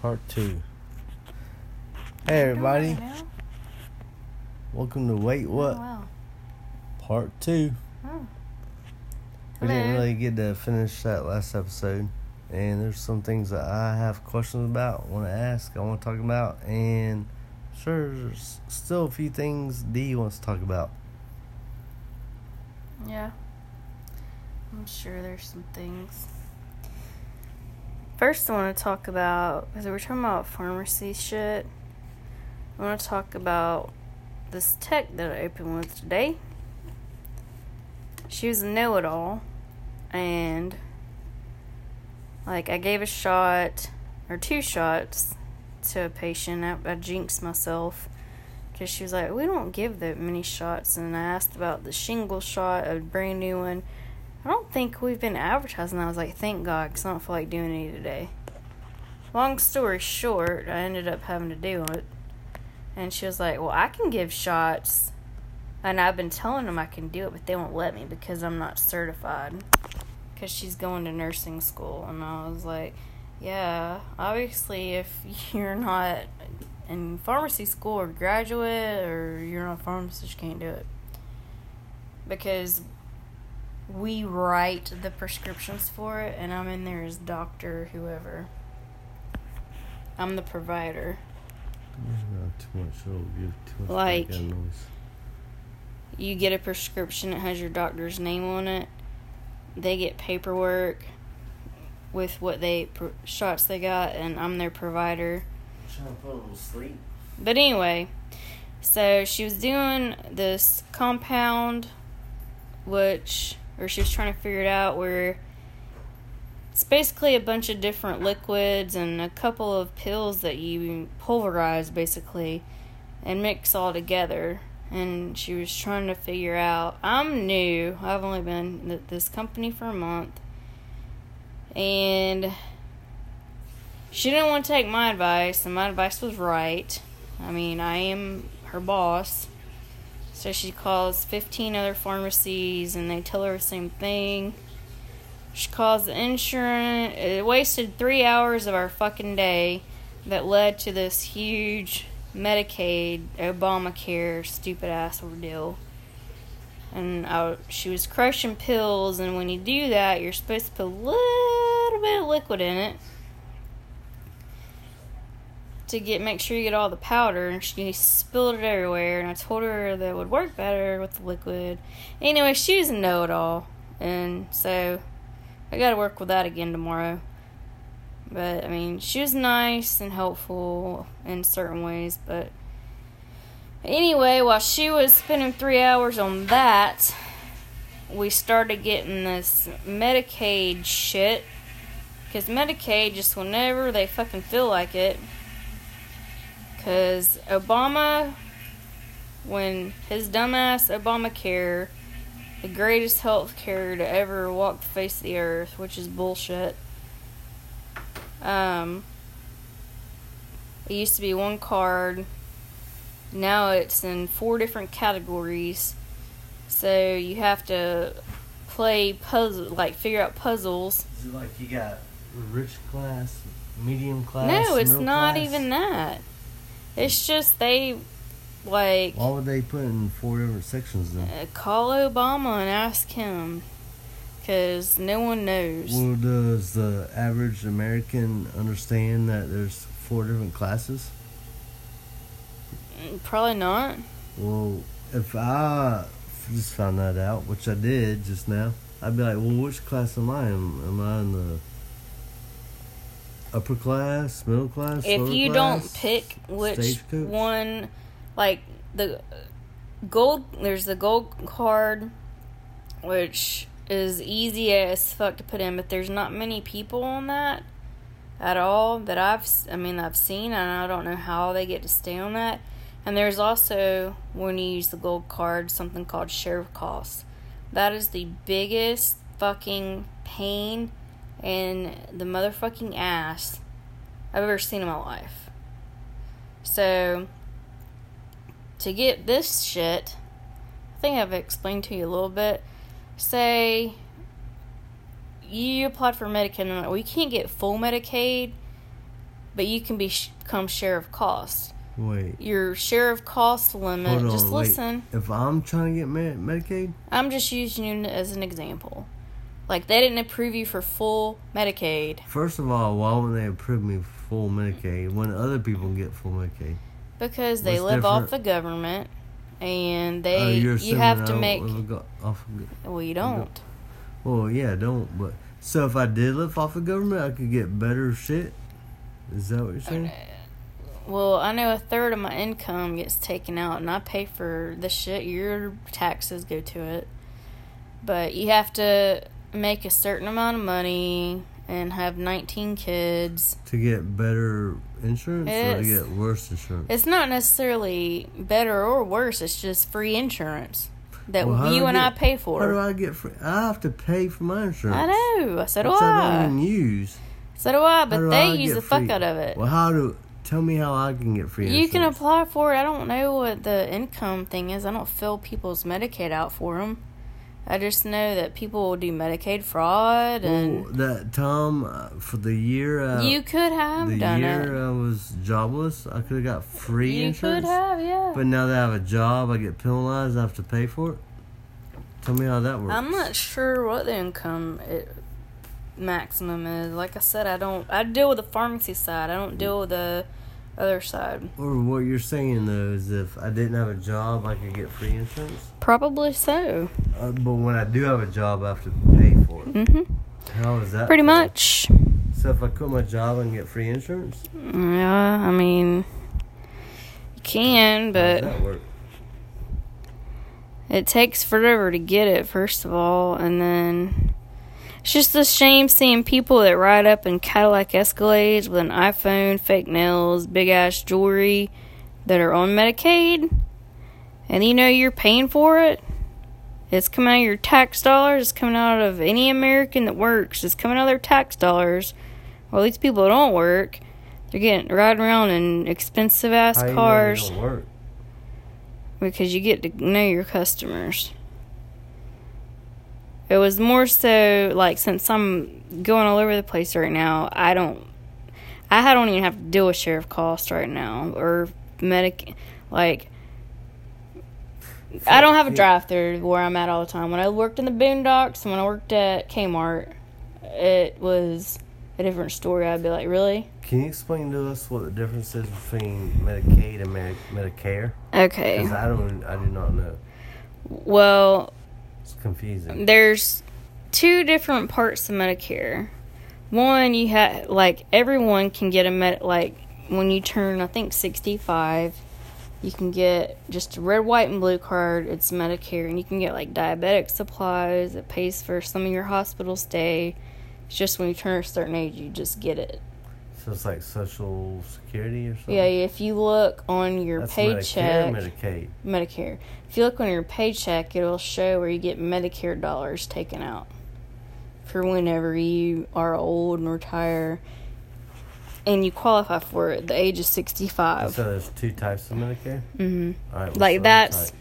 part two. Hey everybody, welcome to Wait What Oh, wow. part two. Oh. We didn't really get to finish that last episode, and there's some things that I have questions about, want to ask, I want to talk about, and sure, there's still a few things D wants to talk about. Yeah. I'm sure there's some things. First, I want to talk about, because we're talking about pharmacy shit, I want to talk about this tech that I opened with today. She was a know it all, and like I gave a shot or two shots to a patient. I, I jinxed myself because she was like, "We don't give that many shots." And I asked about the shingle shot, a brand new one. I don't think we've been advertising. I was like, "Thank God," because I don't feel like doing any today. Long story short, I ended up having to do it, and she was like, "Well, I can give shots." And I've been telling them I can do it, but they won't let me because I'm not certified. Because she's going to nursing school. And I was like, yeah, obviously, if you're not in pharmacy school or graduate or you're not a pharmacist, you can't do it. Because we write the prescriptions for it, and I'm in there as doctor, whoever. I'm the provider. Not too much, oh, it'll give too much Like- noise. you get a prescription that has your doctor's name on it. They get paperwork with what they pr- shots they got, and I'm their provider. trying to put a little sleep. But anyway, so she was doing this compound, which, or she was trying to figure it out, where it's basically a bunch of different liquids and a couple of pills that you pulverize, basically, and mix all together. And she was trying to figure out. I'm new. I've only been at this company for a month. And she didn't want to take my advice, and my advice was right. I mean, I am her boss. So she calls 15 other pharmacies and they tell her the same thing. She calls the insurance. It wasted three hours of our fucking day that led to this huge Medicaid, Obamacare, stupid ass ordeal. And I, she was crushing pills, and when you do that, you're supposed to put a little bit of liquid in it to get make sure you get all the powder and she spilled it everywhere and I told her that would work better with the liquid. Anyway, she was a know it all and so I gotta work with that again tomorrow. But I mean she was nice and helpful in certain ways, but anyway, while she was spending three hours on that, we started getting this Medicaid shit. Because Medicaid, just whenever they fucking feel like it, because Obama, when his dumbass Obamacare, the greatest health care to ever walk the face of the earth, which is bullshit. Um, it used to be one card. Now it's in four different categories. So you have to play puzzle, like figure out puzzles. Is it like you got rich class, medium class? no, it's not class? even that. It's just they like Why would they put in four different sections then? uh, call Obama and ask him because no one knows. Well, does the average American understand that there's four different classes? Mm, Probably not. Well, if I just found that out, which I did just now, I'd be like, well, which class am I in? Am I in the upper class, middle class? If you class, don't pick which stagecoach? one, like the gold, there's the gold card, which is easy as fuck to put in, but there's not many people on that at all that I've, I mean, I've seen, and I don't know how they get to stay on that. And there's also, when you use the gold card, something called share of costs. That is the biggest fucking pain in the motherfucking ass I've ever seen in my life. So, to get this shit, I think I've explained to you a little bit. Say you applied for Medicaid and well, you can't get full Medicaid, but you can be sh- become share of cost. Wait. Your share of cost limit. Hold just on, wait. listen. If I'm trying to get Med- Medicaid, I'm just using you as an example. Like they didn't approve you for full Medicaid first of all, why wouldn't they approve me full Medicaid when other people get full Medicaid? because they What's live off the government, and Oh, they you're you have to make. off of- Well, you don't. Well, yeah, don't. But so if I did live off the government, I could get better shit. Is that what you're saying? Uh, well, I know a third of my income gets taken out, and I pay for the shit. Your taxes go to it, but you have to make a certain amount of money and have 19 kids. To get better insurance or to get worse insurance? It's not necessarily better or worse. It's just free insurance that Well, you I and I get- pay How do for. I get free? I have to pay for my insurance. I know. So do Which I I. don't even use. So do I. But do they I use the fuck out of it. Well, how do? Tell me how I can get free You insurance. can apply for it. I don't know what the income thing is. I don't fill people's Medicaid out for them. I just know that people will do Medicaid fraud, and Well, that Tom uh, for the year. Uh, you could have done the done year it. I was jobless, I could have got free You insurance. could have, yeah. But now that I have a job, I get penalized. I have to pay for it. Tell me how that works. I'm not sure what the income it, maximum is. Like I said, I don't. I deal with the pharmacy side. I don't deal with the other side. Or what you're saying though is if I didn't have a job, I could get free insurance. Probably so. Uh, but when I do have a job, I have to pay for it. Mm-hmm. How is that? Pretty fair? much. So if I quit my job, and get free insurance. Yeah. I mean, you can, How but. does that work? It takes forever to get it, first of all, and then it's just a shame seeing people that ride up in Cadillac Escalades with an iPhone, fake nails, big ass jewelry that are on Medicaid, and you know you're paying for it. It's coming out of your tax dollars. It's coming out of any American that works. It's coming out of their tax dollars. Well, these people that don't work, they're getting riding around in expensive ass How know they cars because you get to know your customers. It was more so like since I'm going all over the place right now, I don't, I don't even have to deal with share of costs right now or medic, like. I don't have a drive through where I'm at all the time. When I worked in the Boondocks and when I worked at Kmart, it was a different story. I'd be like, really? Can you explain to us what the difference is between Medicaid and Medi- Medicare? Okay. Because I don't, I do not know. Well, It's confusing. there's two different parts of Medicare. One, you have like everyone can get a med like when you turn I think 65, you can get just a red, white, and blue card. It's Medicare, and you can get like diabetic supplies. It pays for some of your hospital stay. It's just when you turn a certain age, you just get it. So it's like Social Security or something. Yeah, if you look on your That's paycheck, Medicare, or Medicaid. Medicare. If you look on your paycheck, it'll show where you get Medicare dollars taken out for whenever you are old and retire, and you qualify for it at the age of sixty-five. So there's two types of Medicare. Mm-hmm. All right, Like that's, type?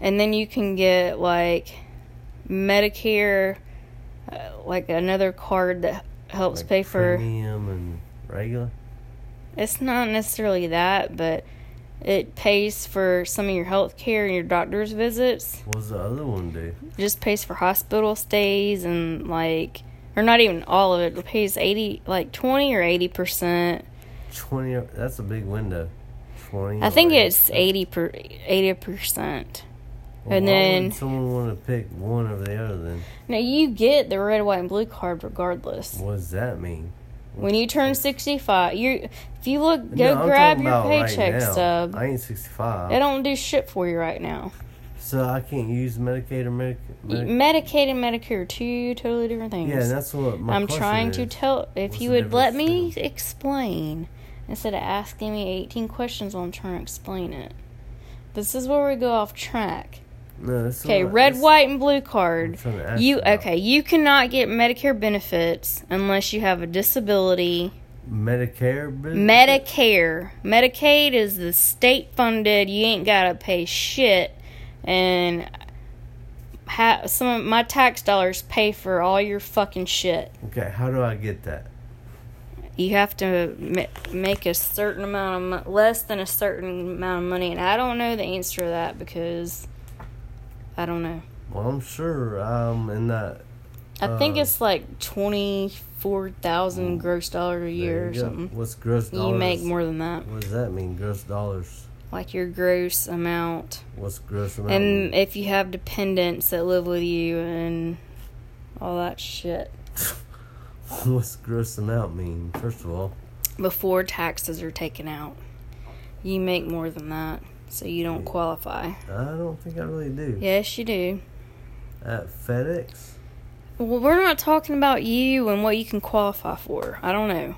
and then you can get like Medicare, uh, like another card that helps Like pay for. premium and regular. It's not necessarily that, but it pays for some of your health care and your doctor's visits. What's the other one do? just pays for hospital stays and like or not even all of it it pays 80 like 20 or 80 percent Twenty. That's a big window. Twenty. i think it's 80 per 80 percent Well, and then- someone want to pick one over the other. Then now you get the red white and blue card regardless what does that mean? when you turn 65 you if you look No, go I'm grab your right paycheck now. stub I ain't sixty-five. it don't do shit for you right now So I can't use Medicaid or Medic. Medic- medicaid and medicare are two totally different things yeah, that's what my I'm trying to tell. If What's you would let me explain instead of asking me 18 questions while I'm trying to explain it. This is where we go off track. No, Okay, red, that's- white, and blue card. trying to ask You about. okay? You cannot get Medicare benefits unless you have a disability. Medicare. benefit? Medicare, Medicaid is the state funded. You ain't gotta pay shit, and ha- some of my tax dollars pay for all your fucking shit. Okay, how do I get that? you have to ma- make a certain amount of mo- less than a certain amount of money, and I don't know the answer to that because I don't know. Well, I'm sure um in that I think Uh, it's like twenty four thousand gross dollars a year or go. something. What's gross dollars? You make more than that, What does that mean? Gross dollars. like your gross amount. What's gross amount? And if you have dependents that live with you and all that shit What's gross amount mean? First of all, before taxes are taken out, you make more than that, so you don't qualify. I don't think I really do. Yes, you do. At FedEx, Well, we're not talking about you and what you can qualify for. I don't know.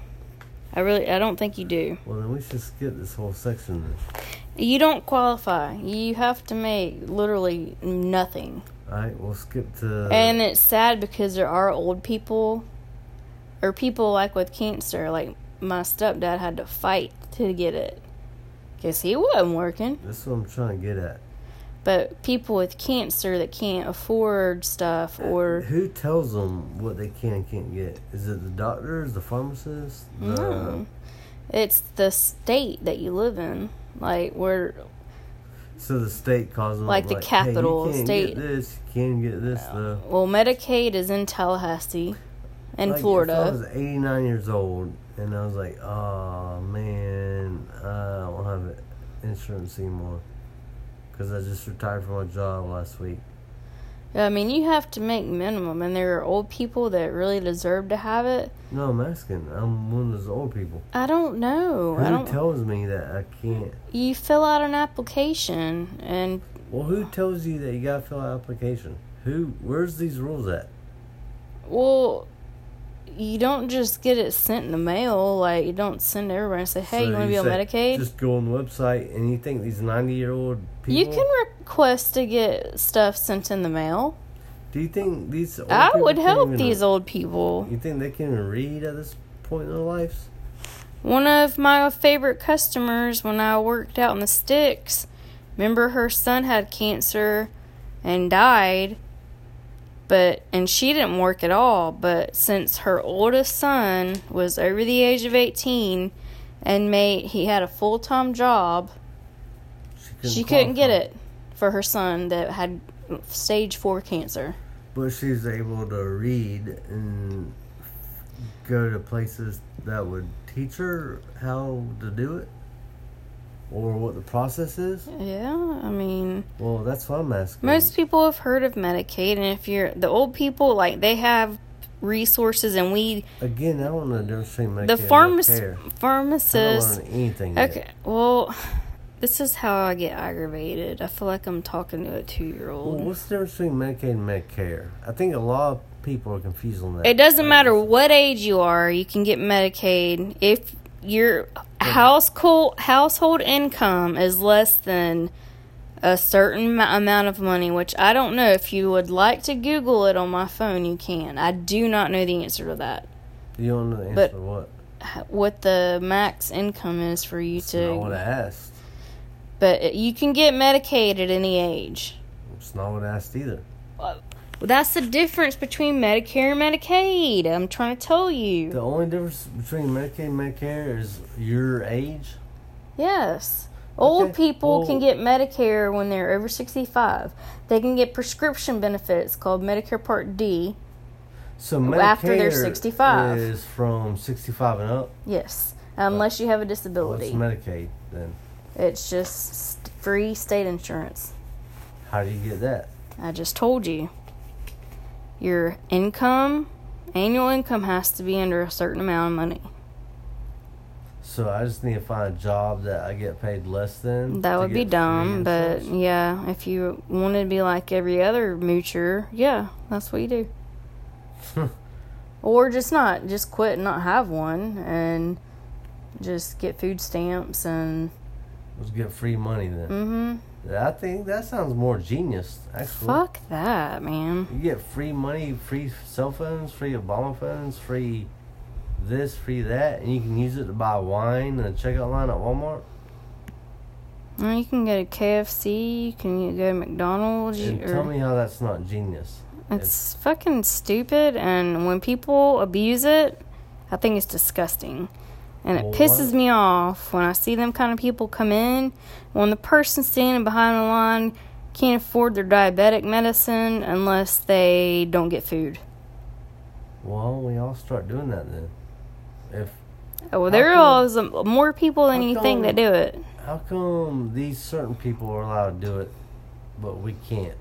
I really, I don't think you do. well then we should skip this whole section. You don't qualify. You have to make literally nothing. All right, we'll skip to. And it's sad because there are old people or people like with cancer. Like my stepdad had to fight to get it because he wasn't working. That's what I'm trying to get at. But people with cancer that can't afford stuff uh, or Who tells them what they can and can't get? Is it the doctors, the pharmacists? The, no, it's the state that you live in. Like where So the state calls them Like up, the hey, capital you can't state. Get this, you can get this. The well Medicaid is in Tallahassee, in Like, If I was 89 years old and I was like, oh man, I don't have insurance anymore because I just retired from my job last week. Yeah, I mean, you have to make minimum, and there are old people that really deserve to have it. No, I'm asking. I'm one of those old people. I don't know. Who I don't. tells me that I can't? you fill out an application, and Well, who tells you that you gotta fill out an application? Who? Where's these rules at? well, you don't just get it sent in the mail. Like you don't send everybody and say, "Hey, So you want to be on Medicaid?" Just go on the website and you think these 90 year old people. you can request to get stuff sent in the mail. Do you think these? Old I would help these old people. You think they can read at this point in their lives? One of my favorite customers when I worked out in the sticks, remember her son had cancer and died, but and she didn't work at all, but since her oldest son was over the age of 18 and made he had a full-time job, she couldn't get it for her son that had stage 4 cancer. But she's able to read and go to places that would teach her how to do it or what the process is. Yeah, I mean, Well, that's what I'm asking. Most people have heard of Medicaid, and if you're the old people, like they have resources, and we, Again, I don't know the difference between Medicaid the pharmac- Medicare. I don't pharmacists. learn anything. yet. Okay, well, this is how I get aggravated. I feel like I'm talking to a two year Well, old. what's the difference between Medicaid and Medicare? I think a lot of people are confused on that. It doesn't matter what age you are, you can get Medicaid if your household household income is less than a certain amount of money, which I don't know. If you would like to Google it on my phone, you can. I do not know the answer to that. You don't know the answer But- to what? What the max income is for you It's not what I to, asked. but you can get Medicaid at any age. It's not what I asked either. Well, that's the difference between Medicare and Medicaid. I'm trying to tell you. The only difference between Medicaid and Medicare is your age. Yes. Old people well- can get Medicare when they're over 65. They can get prescription benefits called Medicare Part D. So Medicare After they're 65. is from 65 and up. Yes. Unless you have a disability. What's. Medicaid then? it's just st- free state insurance. How do you get that? I just told you. Your income, annual income has to be under a certain amount of money. So I just need to find a job that I get paid less than. That would be dumb, but yeah, if you wanted to be like every other moocher, yeah, that's what you do. or just not, just quit and not have one and just get food stamps and let's get free money then. mhm. I think that sounds more genius. Actually, Fuck that, man. you get free money, free cell phones, free Obama phones, free this, free that, and you can use it to buy wine in the checkout line at Walmart. Well, you can get a KFC, you can go to McDonald's. And you- tell me how that's not genius. It's fucking stupid, and when people abuse it, I think it's disgusting. And it Well, pisses me off when I see them kind of people come in when the person standing behind the line can't afford their diabetic medicine unless they don't get food. Why don't we all start doing that then? If Oh, well, there are always more people than you think that do it. how come these certain people are allowed to do it, but we can't?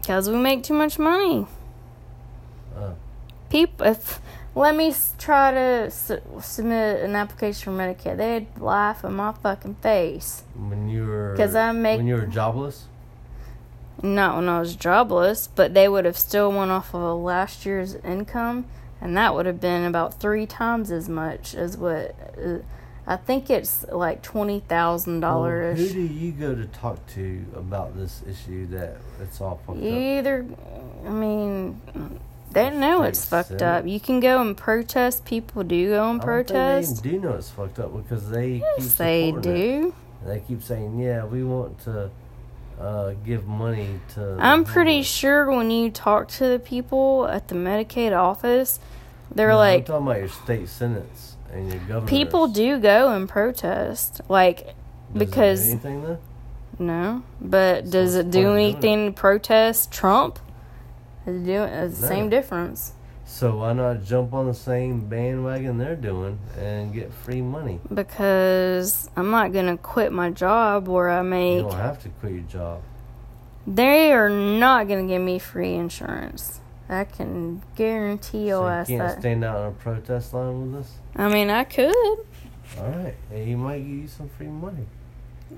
Because we make too much money. Uh, People, if let me try to su- submit an application for Medicaid, they'd laugh in my fucking face. when you were, because I make- when you were jobless. Not when I was jobless, but they would have still went off of last year's income, and that would have been about three times as much as what. Uh, I think it's like twenty thousand Well, dollars. who do you go to talk to about this issue that it's all fucked You up? either, I mean, they know it's fucked up. You can go and protest. People do go and I don't protest. think they do know it's fucked up because they keep Yes, they supporting it. do. They keep saying, "Yeah, we want to uh, give money to." I'm pretty homeless." sure when you talk to the people at the Medicaid office, they're No, I'm like, talking about your state senates and your governors. people do go and protest. Like, Does it do because- anything though? no, but does it do doing anything to protest Trump? Is it doing it's the same difference? So why not jump on the same bandwagon they're doing and get free money? Because I'm not gonna quit my job where I make. You don't have to quit your job. They are not gonna give me free insurance. I can guarantee your so ass you can't that. stand out on a protest line with us. I mean, I could. All right, hey, he might give you some free money.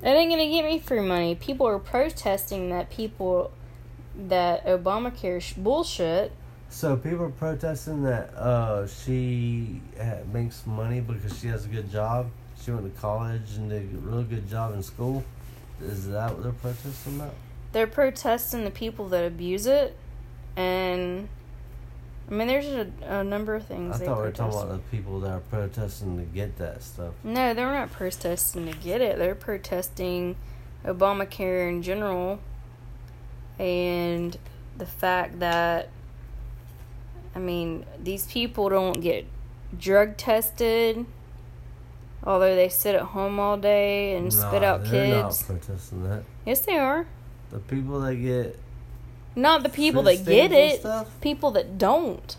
It ain't gonna get me free money. People are protesting that people that Obamacare sh- bullshit. So people are protesting that uh, she ha- makes money because she has a good job. She went to college and did a real good job in school. Is that what they're protesting about? They're protesting the people that abuse it, and I mean, there's a, a number of things I thought we were talking about the people that are protesting to get that stuff. No, they're not protesting to get it. They're protesting Obamacare in general and the fact that, I mean, these people don't get drug tested, although they sit at home all day and spit out kids. not protesting that. Yes, they are. The people that get Not the people that get it, stuff. people that don't.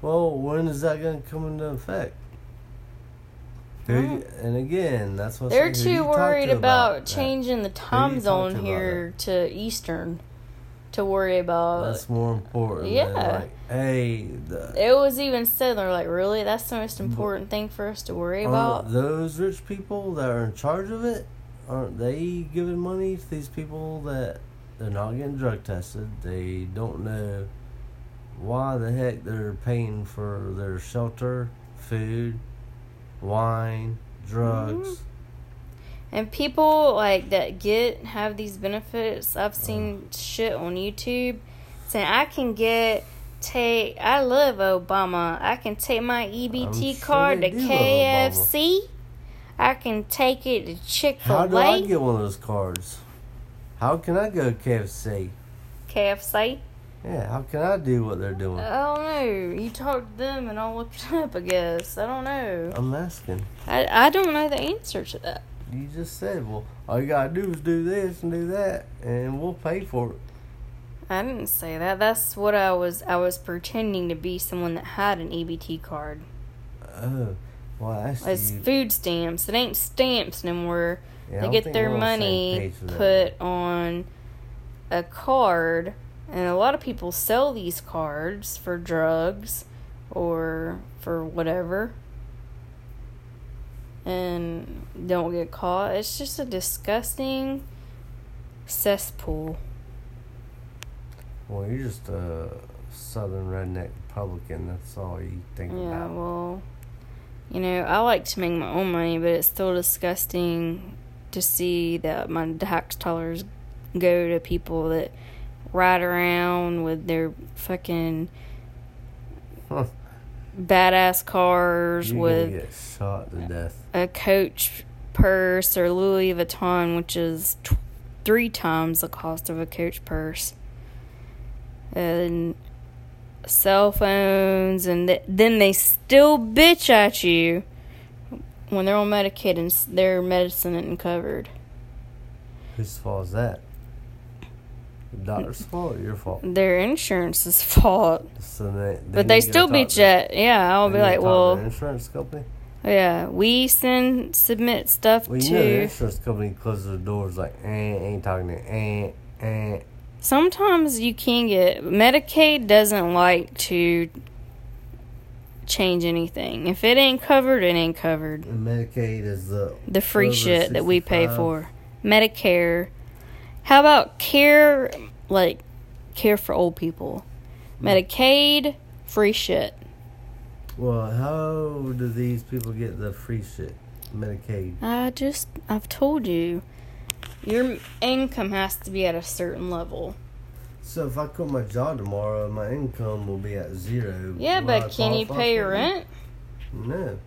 Well, when is that going to come into effect? Who, and again, that's what They're too worried about, that? changing the time zone here to Eastern to worry about. That's more important. Yeah. like, hey, the, It was even said, they're like, really? That's the most important thing for us to worry about? those rich people that are in charge of it, aren't they giving money to these people that they're not getting drug tested? They don't know why the heck they're paying for their shelter, food, wine, drugs. Mhm. And people like that get have these benefits. I've seen shit on YouTube saying I can get take. I love Obama. I can take my EBT I'm card they to KFC. I can take it to Chick Fil A. How do I get one of those cards? How can I go to KFC? KFC. Yeah, how can I do what they're doing? I don't know. You talk to them and I'll look it up. I guess I don't know. I'm asking. I I don't know the answer to that. You just said, well, all you gotta do is do this and do that, and we'll pay for it. I didn't say that. That's what I was. I was pretending to be someone that had an EBT card. Oh, well, I asked It's food stamps. It ain't stamps no more. Yeah, they get their money that. put on a card, and a lot of people sell these cards for drugs or for whatever, and don't get caught. It's just a disgusting cesspool. Well, you're just a southern redneck Republican. That's all you think Yeah, about. well, you know, I like to make my own money, but it's still disgusting to see that my tax dollars go to people that ride around with their fucking Huh. badass cars You're with shot to death. a Coach purse or Louis Vuitton, which is t- three times the cost of a Coach purse. And cell phones, and th- then they still bitch at you when they're on Medicaid and s- their medicine isn't covered. Whose fault is that? The doctor's fault or your fault? Their insurance's fault. So they, But they still to- at. Yeah, I'll be like, well, insurance company. yeah, we send submit stuff Well, you know the insurance company closes their doors like, eh, ain't talking to, eh, eh. Sometimes you can get Medicaid doesn't like to change anything. If it ain't covered, it ain't covered. And Medicaid is the The free shit that we pay for. Medicare. How about care like care for old people? Hmm. Medicaid, free shit. Well, how do these people get the free shit? Medicaid. I just I've told you. Your income has to be at a certain level. So if I quit my job tomorrow, my income will be at zero. Yeah, I but can you pay your rent? No.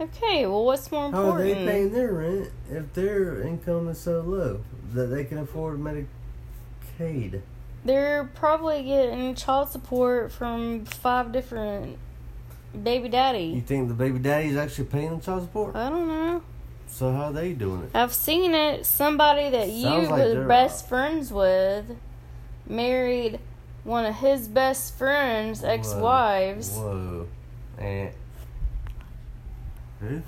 Okay, well what's more oh, important? How are they paying their rent if their income is so low that they can afford Medicaid? They're probably getting child support from five different baby daddy. You think the baby daddy's actually paying them child support? I don't know. So how are they doing it? I've seen it. Somebody that you Sounds like was best friends with married one of his best friends' ex-wives. Whoa. And who?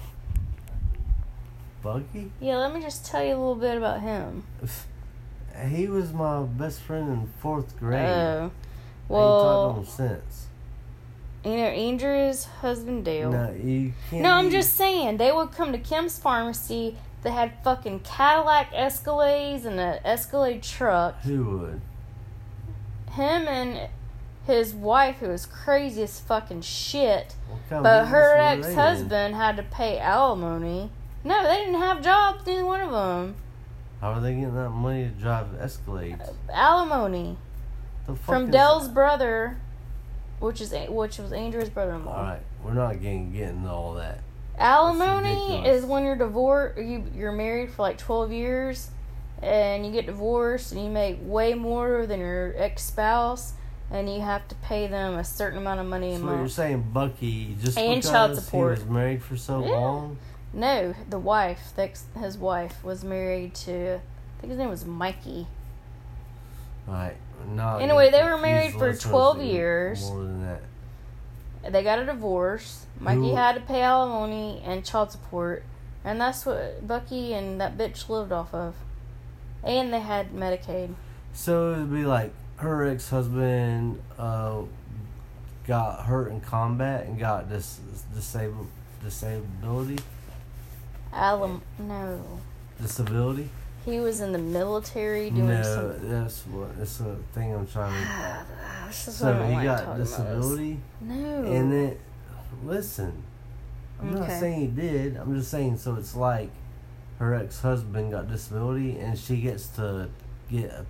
Bucky? Yeah, let me just tell you a little bit about him. He was my best friend in fourth grade. Oh, I ain't talked to him since. you know Andrew's husband Dale. No, you can't. No, I'm be- just saying they would come to Kim's pharmacy. They had fucking Cadillac Escalades and an Escalade truck. Who would? Him and his wife, who was crazy as fucking shit. What kind of But her ex husband had to pay alimony. No, they didn't have jobs, neither one of them. How are they getting that money to drive Escalades? Alimony from Dell's that? brother, which is which was Andrew's brother-in-law. All right, we're not getting getting all that. Alimony is when you're divorced, you you're married for like twelve years, and you get divorced, and you make way more than your ex spouse, and you have to pay them a certain amount of money a So you're saying, Bucky, just And child he was married for so Yeah. long, No, the wife, the ex, his wife, was married to. I think his name was Mikey. right? Not Anyway, they were married for 12 years. More than that. They got a divorce. Mikey had to pay alimony and child support, and that's what Bucky and that bitch lived off of. And they had Medicaid. So it'd be like her ex husband uh, got hurt in combat and got dis- disabled disability Alim no. disability. He was in the military doing no, some. that's what that's the thing I'm trying to. This is what I So he like got talking about this. disability, No. and then listen. I'm not saying he did. I'm just saying so it's like her ex husband got disability and she gets to get a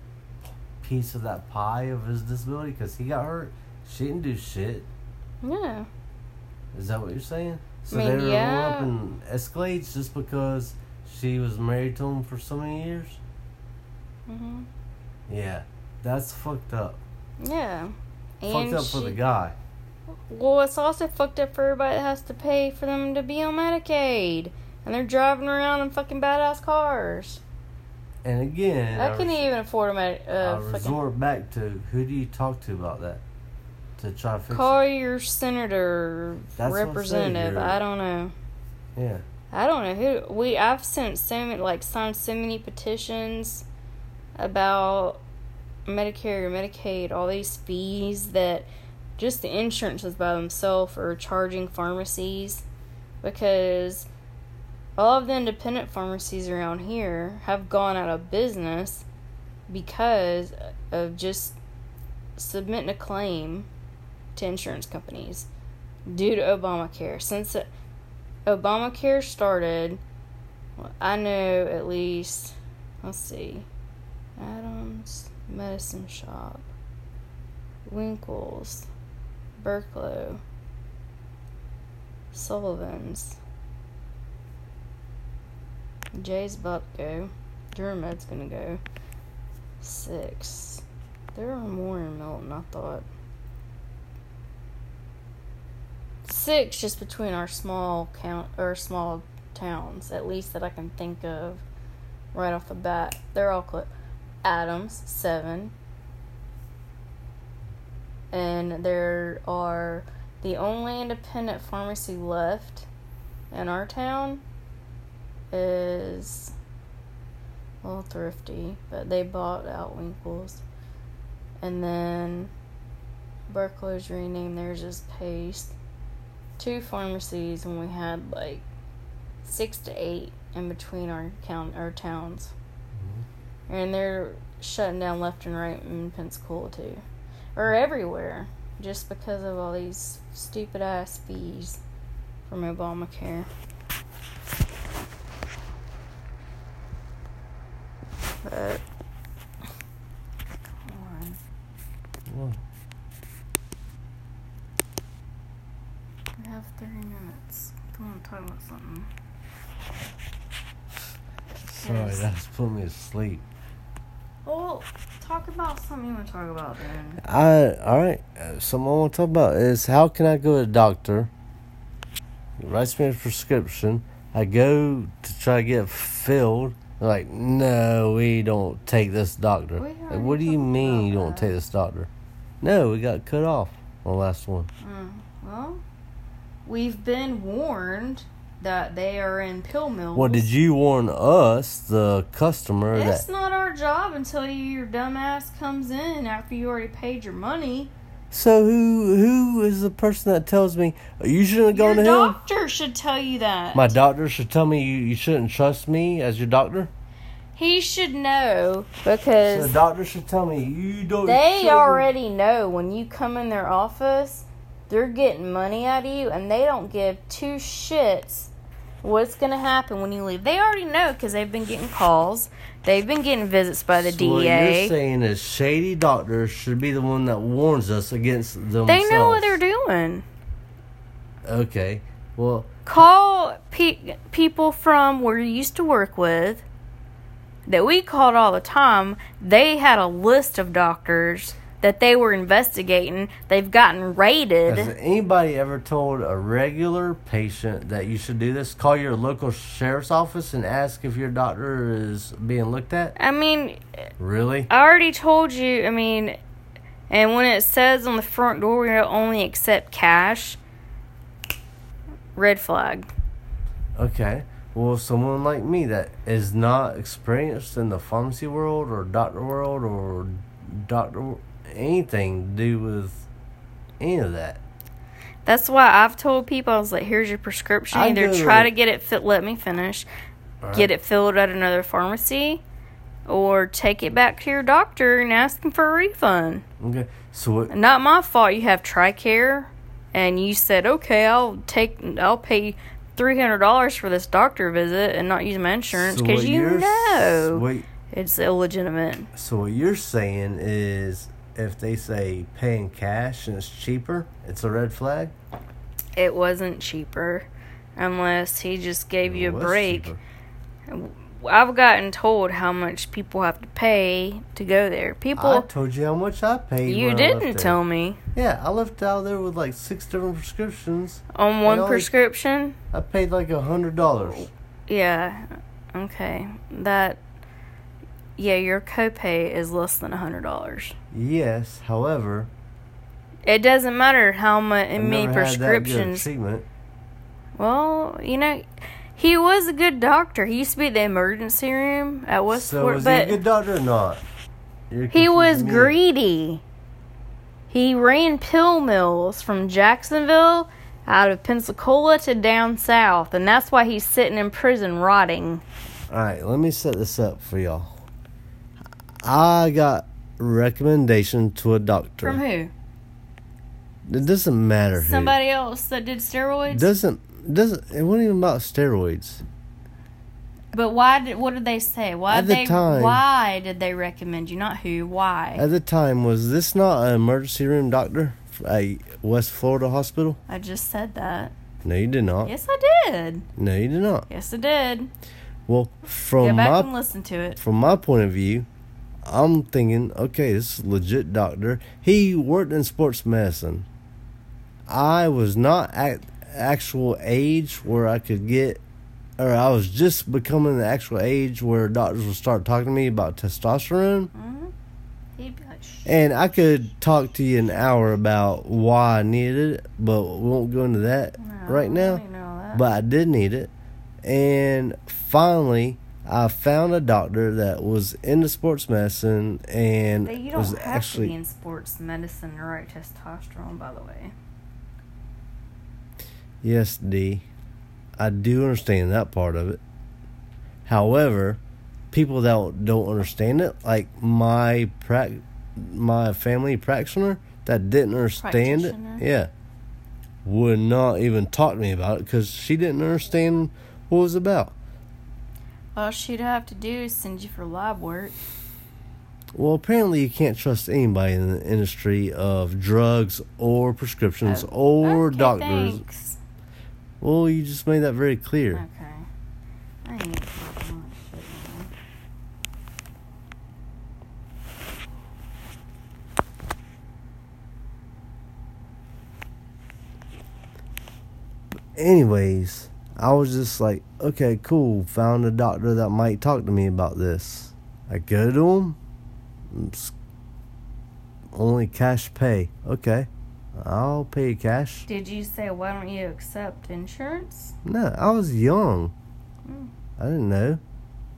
piece of that pie of his disability because he got hurt. She didn't do shit. yeah. Is that what you're saying? So mean, they were yeah. up in Escalades just because she was married to him for so many years? hmm Yeah. That's fucked up. Yeah. fucked up for the guy. Well, it's also fucked up for everybody that has to pay for them to be on Medicaid. And they're driving around in fucking badass cars. And again, I I, res- even afford a med- I uh, fucking. resort back to who do you talk to about that? To try to fix Call your senator, That's what I'm saying, representative. I don't know. Yeah. I don't know who we. I've sent so many, like, signed so many petitions about Medicare, Medicaid, all these fees that just the insurances by themselves are charging pharmacies because all of the independent pharmacies around here have gone out of business because of just submitting a claim to insurance companies due to Obamacare. Since Obamacare started, I know at least, let's see, Adams Medicine Shop, Winkles, Burklow, Sullivan's, Jay's to go, Dermot's gonna go, six. There are more in Milton, I thought. six just between our small count or small towns, at least that I can think of right off the bat. They're all close. Adams seven, and there are the only independent pharmacy left in our town is well thrifty, but they bought out Winkles, and then Burklow's renamed theirs as Pace. Two pharmacies, and we had like six to eight in between our count our towns, mm-hmm. and they're shutting down left and right in Pensacola too, or everywhere, just because of all these stupid ass fees from Obamacare. On. Well, We have 30 minutes. I want to talk about something. sorry, that's putting me to sleep. Well, talk about something you want to talk about then. I all right. Uh, something I want to talk about is how can I go to a doctor? He writes me a prescription. I go to try to get filled. They're like, no, we don't take this doctor. Like, what do you mean you don't that. take this doctor? No, we got cut off on the last one. Mm, well, we've been warned that they are in pill mills. Well, did you warn us, the customer, It's that not our job until your dumbass comes in after you already paid your money. So who who is the person that tells me "Oh, you shouldn't go to him? doctor should tell you that. My doctor should tell me you, you shouldn't trust me as your doctor. he should know So because the doctor should tell me you don't. They shouldn't- already know when you come in their office, they're getting money out of you, and they don't give two shits what's going to happen when you leave. They already know because they've been getting calls, they've been getting visits by the So What you're DEA. saying is shady doctors should be the one that warns us against themselves. They know what they're doing. Okay. Well, Call pe- people from where you used to work with that we called all the time. They had a list of doctors that they were investigating. They've gotten raided. has anybody ever told a regular patient that you should do this? Call your local sheriff's office and ask if your doctor is being looked at. I mean, Really? I already told you, I mean, and when it says on the front door we only accept cash, red flag. Okay. Well, someone like me that is not experienced in the pharmacy world or doctor world or doctor anything to do with any of that. That's why I've told people I was like, "Here's your prescription. I Either try to- get it fit. Let me finish. All Get it filled at another pharmacy, or take it back to your doctor and ask him for a refund. Okay. So what? Not my fault. You have Tricare, and you said, "Okay, I'll take. I'll pay." Three hundred dollars for this doctor visit and not use my insurance because what you know Wait. it's illegitimate. So what you're saying is, if they say paying cash and it's cheaper, it's a red flag. It wasn't cheaper unless he just gave you a break. cheaper? I've gotten told how much people have to pay to go there. People, I told you how much I paid. you when I left didn't tell me Yeah, I left out there with like six different prescriptions. on one prescription. I paid like a hundred dollars. Yeah, okay, that. Yeah, your copay is less than a hundred dollars. Yes, however, It doesn't matter how much I many never had that good prescriptions. Well, you know, he was a good doctor. He used to be at the emergency room at Westport. So was but he a good doctor or not? He was me. greedy. He ran pill mills from Jacksonville out of Pensacola to down south, and that's why he's sitting in prison rotting. All right, let me set this up for y'all. I got recommendation to a doctor. From who? It doesn't matter who. Somebody else that did steroids? doesn't doesn't it wasn't even about steroids. but why did what did they say? Why At the they time- why did they recommend you? Not who, why? At the time, was this not an emergency room doctor at West Florida hospital? I just said that. No, you did not. Yes, I did. No, you did not. Yes, I did. Well, Go from back my and listen to it. from my point of view, I'm thinking, okay, this is a legit doctor. He worked in sports medicine. I was not at actual age where I could get, or I was just becoming the actual age where doctors would start talking to me about testosterone. hmm He'd be like, And I could talk to you an hour about why I needed it, but we won't go into that No, right now. I. But I did need it. And finally, I found a doctor that was into sports medicine and you don't was have actually to be in sports medicine to write testosterone, by the way. Yes, D. I do understand that part of it. However, people that don't understand it, like my prac, my family practitioner that didn't understand it, yeah, would not even talk to me about it because she didn't understand what it was about. All she'd have to do is send you for lab work. Well, apparently you can't trust anybody in the industry of drugs or prescriptions oh, or okay, doctors. Thanks. Well, you just made that very clear. Okay. I ain't talking much shit, man. anyways, I was just like, okay, cool. Found a doctor that might talk to me about this. I go to him. Only cash pay. Okay, I'll pay cash. Did you say why don't you accept insurance? No, I was young. Mm. I didn't know.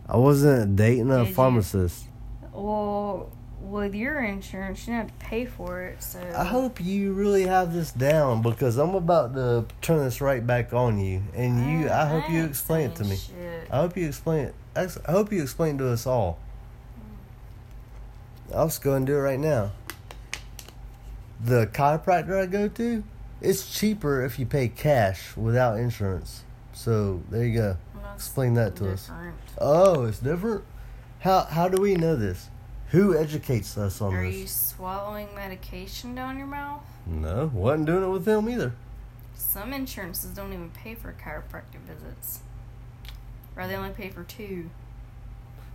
I wasn't dating a Did you? pharmacist. Well, with your insurance, you don't have to pay for it. So I hope you really have this down because I'm about to turn this right back on you, and you. Oh, I hope you explain it to me. shit. I hope you explain it. I hope you explain to us all. I'll just go and do it right now. The chiropractor I go to, it's cheaper if you pay cash without insurance. So there you go. That's Explain that to us. Oh, it's different. How how do we know this? Who educates us on Are this? Are you swallowing medication down your mouth? No, wasn't doing it with them either. Some insurances don't even pay for chiropractic visits. Or they only pay for two.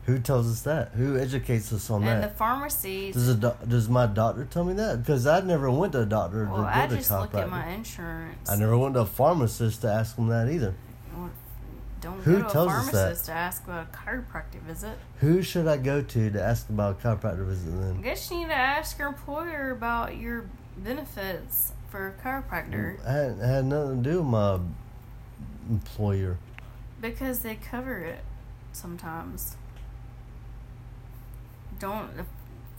Who tells us that? Who educates us on that? and the pharmacies. Does a doc- does my doctor tell me that? Because I never went to a doctor well, to I just look at my insurance. I never went to a pharmacist to ask them that either. Don't Who go to tells us pharmacist to ask about a chiropractic visit. Who should I go to to ask about a chiropractor visit I guess you need to ask your employer about your benefits for a chiropractor I had, had nothing to do with my employer. because they cover it sometimes. Don't the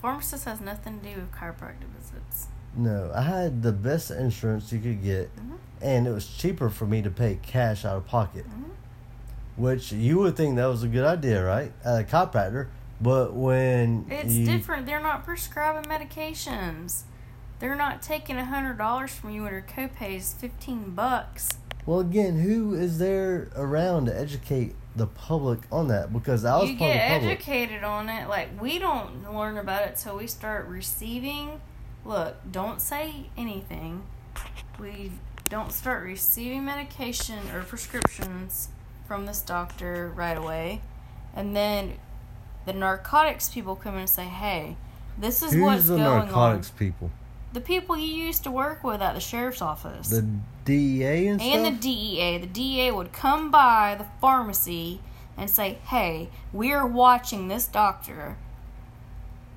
pharmacist has nothing to do with chiropractic visits. No, I had the best insurance you could get, Mhm. and it was cheaper for me to pay cash out of pocket. Mhm. Which you would think that was a good idea, right? At a chiropractor, but when It's you, different. They're not prescribing medications. They're not taking a hundred dollars from you when your copay is fifteen bucks. Well, again, who is there around to educate the public on that? Because I was you part of get the public. educated on it. Like we don't learn about it till we start receiving. Look, don't say anything. We don't start receiving medication or prescriptions from this doctor right away, and then the narcotics people come in and say, "Hey, this is what's Who's the going narcotics on." people? The people you used to work with at the sheriff's office. The DEA and, and the. DEA. The DEA would come by the pharmacy and say, "Hey, we are watching this doctor.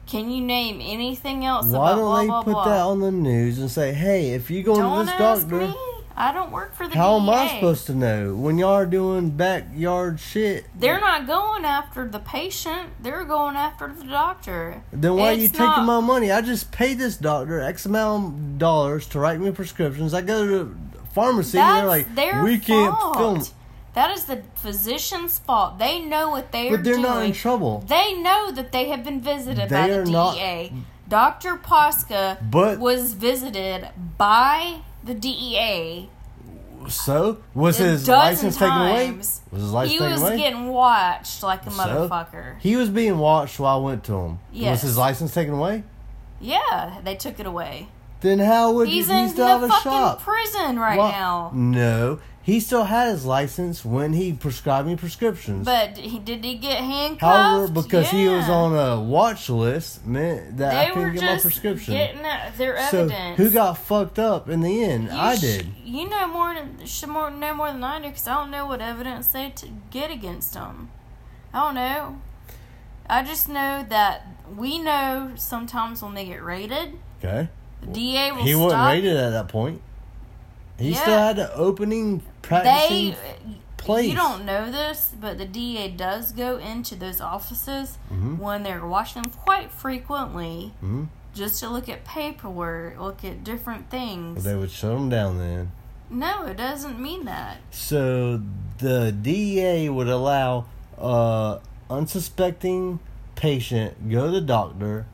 Can you name anything else Why about don't blah they blah put blah?" that on the news and say, "Hey, if you go Don't to this doctor, me. I don't work for the how DEA. am I supposed to know when y'all are doing backyard shit? They're not going after the patient. They're going after the doctor. Then why are you It's taking my money? I just paid this doctor X amount of dollars to write me prescriptions. I go to the pharmacy and they're like, "We can't fault. film." That is the physician's fault. They know what they are But they're doing. not in trouble. They know that they have been visited by the are not- DEA. Dr. Posca But- was visited by the DEA. So was his license taken away? Was his license he taken was away? getting watched like a So? motherfucker. He was being watched while I went to him. Yes. Was his license taken away? Yeah, they took it away. Then how would He's he in still the have a fucking shop? prison right Why- now. No, He still had his license when he prescribed me prescriptions. But he, did he get handcuffed? However, because he was on a watch list, meant that I couldn't get my just prescription. getting their so evidence. who got fucked up in the end? You I sh- did. You know more than should more know more than I do because I don't know what evidence they t- get against them. I don't know. I just know that we know sometimes when they get raided, Okay. the DA will He stop. wasn't raided at that point. He still had the opening They, place. you don't know this, but the DA does go into those offices Mhm. when they're watching them quite frequently, Mhm. just to look at paperwork, look at different things. But they would shut them down then. no, it doesn't mean that. So the DEA would allow a unsuspecting patient go to the doctor,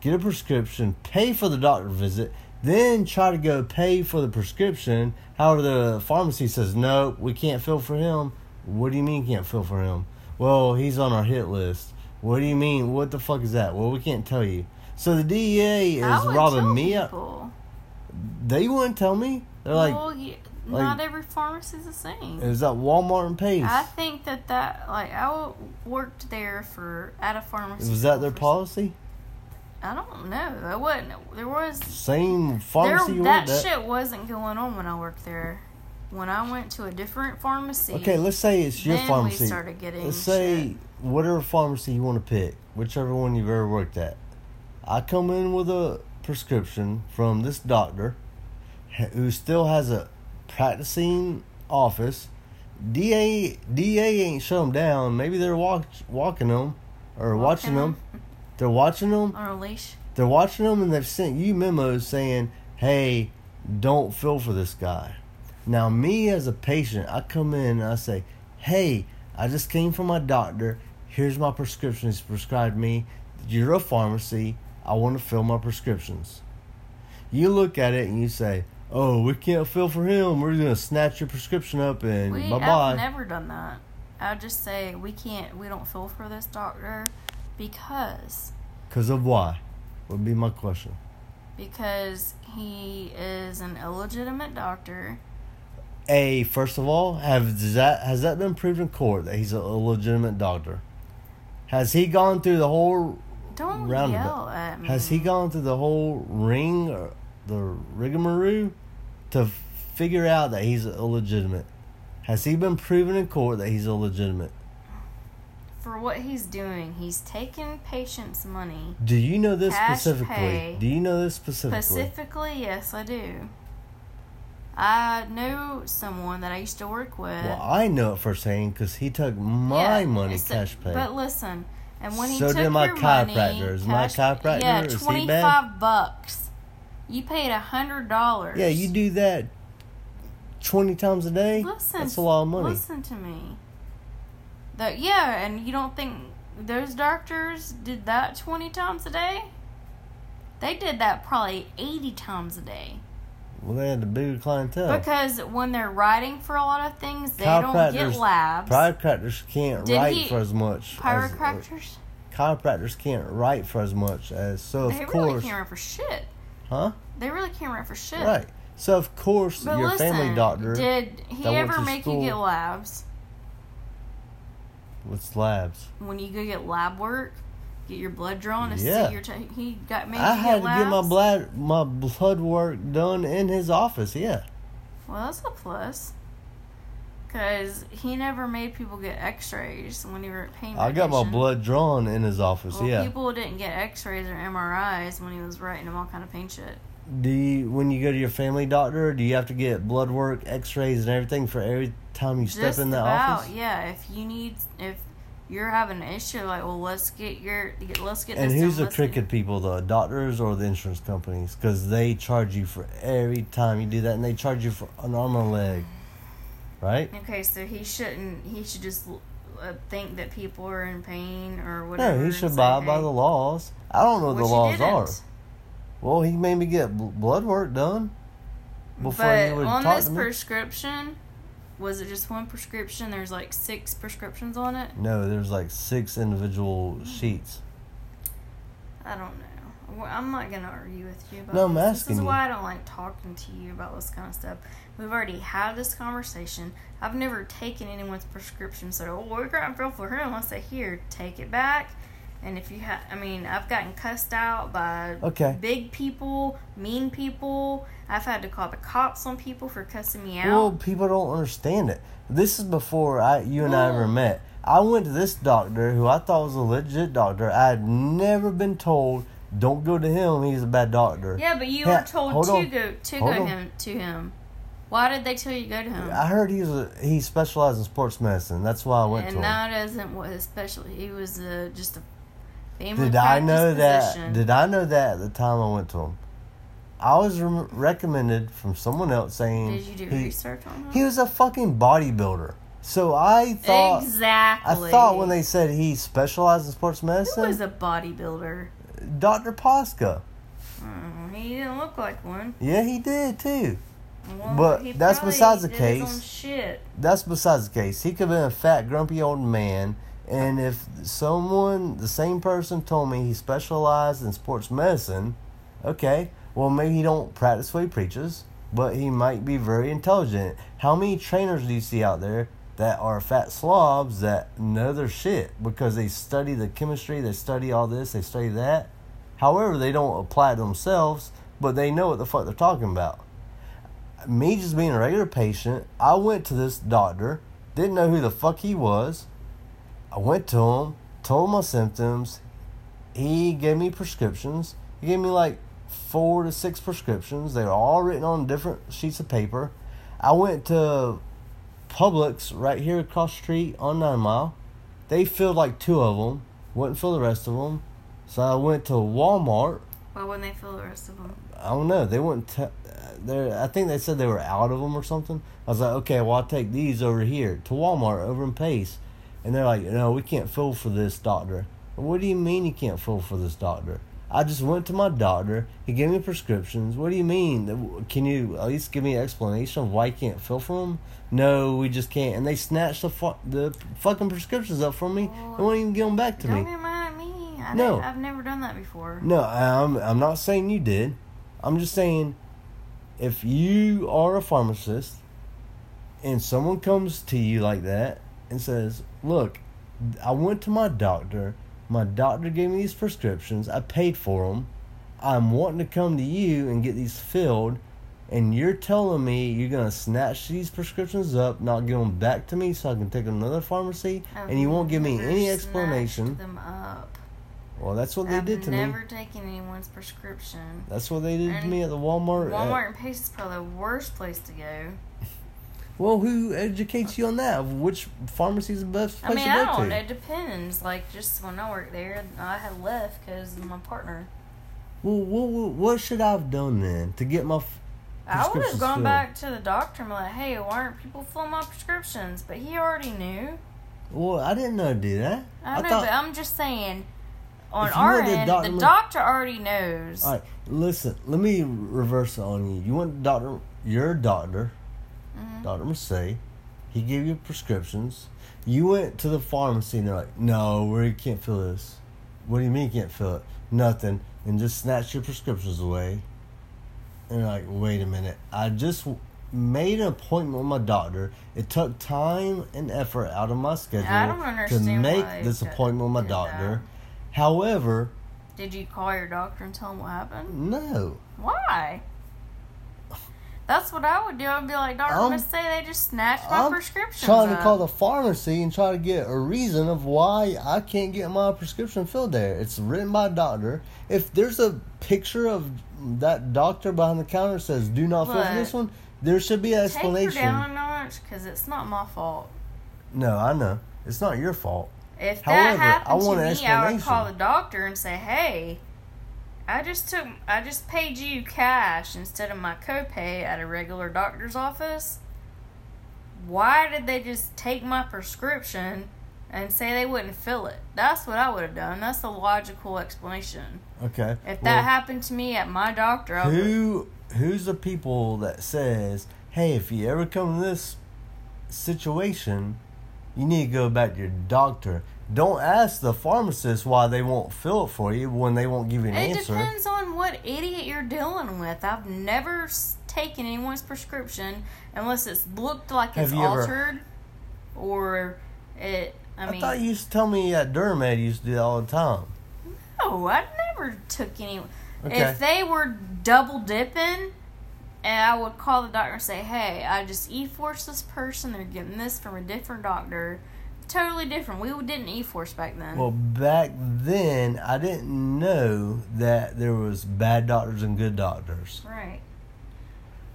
get a prescription, pay for the doctor visit, then try to go pay for the prescription. However, the pharmacy says no, we can't fill for him. What do you mean can't fill for him? Well, he's on our hit list. What do you mean? What the fuck is that? Well, we can't tell you. So the DEA is robbing me. people. They wouldn't tell me. They're like, well, you, like- not every pharmacy is the same. is that Walmart and Pace? I think that that like I worked there for at a pharmacy. Was that their policy? I don't know. That wasn't. There was Same there, pharmacy you that worked at? shit wasn't going on when I worked there. When I went to a different pharmacy. Okay, let's say it's your pharmacy. started getting. let's say shit. whatever pharmacy you want to pick, whichever one you've ever worked at. I come in with a prescription from this doctor who still has a practicing office. DA DA ain't shut them down. Maybe they're walk, walking them or watching them. They're watching them. on a leash. They're watching them and they've sent you memos saying, hey, don't fill for this guy. Now, me as a patient, I come in and I say, hey, I just came from my doctor. Here's my prescription he's prescribed me. You're a pharmacy. I want to fill my prescriptions. You look at it and you say, oh, we can't fill for him. We're going to snatch your prescription up and We bye I've never done that. I just say we can't. We don't fill for this doctor because Because of why? Would be my question. because he is an illegitimate doctor. A first of all, have does that has that been proven in court that he's a legitimate doctor? Has he gone through the whole? Don't Roundabout. yell at me. Has he gone through the whole ring, or the rigmarole, to figure out that he's illegitimate? Has he been proven in court that he's illegitimate? For what he's doing? He's taking patients' money. Do you know this specifically? pay. Do you know this specifically? Specifically, yes, I do. I know someone that I used to work with. Well, I know it firsthand because he took my Yeah, money so- cash pay. But listen, and when he So took did my your money, chiropractor. Is my chiropractor- yeah, twenty five bucks. You paid a hundred dollars. yeah, you do that twenty times a day. Listen, That's a lot of money. Listen to me. That yeah, and you don't think those doctors did that twenty times a day? They did that probably eighty times a day. Well, they had the bigger clientele. Because when they're writing for a lot of things, they don't get labs. Chiropractors can't Did write he- for as much. as- uh, Chiropractors, chiropractors can't write for as much as. So of they really can't write for shit. huh? They really can't write for shit. Right. So of course, But your listen, family doctor. did he ever make school- you get labs? What's labs? When you go get lab work, get your blood drawn to Yeah. see your. T- he got made I had to labs. get my blood my blood work done in his office. Yeah. Well, that's a plus. Because he never made people get X-rays when you were at pain. I got my blood drawn in his office. Well, yeah. people didn't get X-rays or MRIs when he was writing them all kind of pain shit. Do you, when you go to your family doctor, do you have to get blood work, X-rays, and everything for every time you step Just in the about, office? yeah. If you need, if you're having an issue, like, well, let's get your, get, let's get And who's done, the crooked people, the doctors or the insurance companies? Because they charge you for every time you do that, and they charge you for an arm and a leg, right? Okay, so he shouldn't. He should just uh, think that people are in pain or whatever. No, he should abide by the laws. I don't know what the he laws are. Well, he made me get blood work done before but would on talk this to me. prescription, was it just one prescription? There's like six prescriptions on it. no, there's like six individual hmm. sheets. I don't know. I'm not gonna argue with you about No, I'm this. This asking is you. why I don't like talking to you about this kind of stuff. We've already had this conversation. I've never taken anyone's prescription, so oh, we can't feel for him. I say, here, take it back. And if you have, I mean, I've gotten cussed out by Okay. big people, mean people. I've had to call the cops on people for cussing me out. Well, people don't understand it. This is before I, you and I ever met. I went to this doctor who I thought was a legit doctor. I had never been told, "Don't go to him. He's a bad doctor." yeah, but you Yeah, were told to on. go to Hold go on. him to him. Why did they tell you to go to him? I heard he's a he specialized in sports medicine. That's why I went and to him. that isn't what his specialty. He was uh, just a family Did I know practice that? Did I know that at the time I went to him? I was rem- recommended from someone else saying Did you do he, research on him? he was a fucking bodybuilder. So I thought exactly. I thought when they said he specialized in sports Who medicine, was a bodybuilder? Dr. Posca. Mm, he didn't look like one. Yeah, he did too. Well, But he that's besides the did his own case. That's besides the case. He could have been a fat, grumpy old man. And if someone, the same person, told me he specialized in sports medicine, okay, well maybe he don't practice what he preaches, but he might be very intelligent. How many trainers do you see out there that are fat slobs that know their shit because they study the chemistry, they study all this, they study that. However, they don't apply it themselves, but they know what the fuck they're talking about me just being a regular patient, I went to this doctor, didn't know who the fuck he was. I went to him, told him my symptoms. He gave me prescriptions. He gave me like four to six prescriptions. They were all written on different sheets of paper. I went to Publix right here across the street on Nine Mile. They filled like two of them, wouldn't fill the rest of them. So I went to Walmart Why wouldn't they fill the rest of them? I don't know. They wouldn't. Te- they I think they said they were out of them or something. I was like, okay, well I'll take these over here to Walmart over in Pace, and they're like, no, we can't fill for this doctor. What do you mean you can't fill for this doctor? I just went to my doctor. He gave me prescriptions. What do you mean? Can you at least give me an explanation of why you can't fill for them? No, we just can't. And they snatched the fu- the fucking prescriptions up from me and won't even give them back to Don't me. mad at me. I No. I've never done that before. No, I'm I'm not saying you did. I'm just saying if you are a pharmacist and someone comes to you like that and says, "Look, I went to my doctor. My doctor gave me these prescriptions. I paid for them. I'm wanting to come to you and get these filled." And you're telling me you're gonna snatch these prescriptions up, not give them back to me, so I can take them to another pharmacy, I've and you won't give me any explanation. Them up. Well, that's what they I've did to me. never taken anyone's prescription. That's what they did to me at the Walmart. at- Walmart and Pace is probably the worst place to go. Well, who educates you on that? Which pharmacy is the best place I mean, to I go don't. to? It depends. Like just when I worked there, I had left because of my partner. Well, what, what, what should I have done then to get my? f- I would have gone filled? back to the doctor and be like, "Hey, why aren't people filling my prescriptions?" But he already knew. Well, I didn't know to do that. I know, but I'm just saying. On our end, the doctor already knows. All right, listen. Let me reverse it on you. You went to doctor. Your doctor, Mhm. Doctor Mercedes. He gave you prescriptions. You went to the pharmacy and they're like, "No, we can't fill this." What do you mean you can't fill it? Nothing, and just snatch your prescriptions away. And like, wait a minute. I just made an appointment with my doctor. It took time and effort out of my schedule to make this appointment with my doctor. However, Did you call your doctor and tell him what happened? no. Why? That's what I would do. I'd be like, Doctor, I'm- Miss say they just snatched my prescription." I'm prescriptions. trying to call the pharmacy and try to get a reason of why I can't get my prescription filled there. It's written by a doctor. If there's a picture of that doctor behind the counter that says "Do not fill this one," there should be an explanation. Take her down a notch because it's not my fault. No, I know it's not your fault. If that However, I happened to me, I would call the doctor and say, "Hey, I just took, I just paid you cash instead of my copay at a regular doctor's office. Why did they just take my prescription and say they wouldn't fill it? That's what I would have done. That's the logical explanation. Okay. If well, that happened to me at my doctor, I would. who who's the people that says, "Hey, if you ever come to this situation, you need to go back to your doctor." Don't ask the pharmacist why they won't fill it for you when they won't give you an It answer. depends on what idiot you're dealing with. I've never taken anyone's prescription unless it's looked like Have it's you ever- altered or it. I I, mean, thought you used to tell me at Dermed used to do that all the time. no, I never took any. Okay. If they were double dipping, and I would call the doctor and say, "Hey, I just e forced this person. They're getting this from a different doctor." Totally different. We didn't e force back then. Well, back then I didn't know that there was bad doctors and good doctors. Right.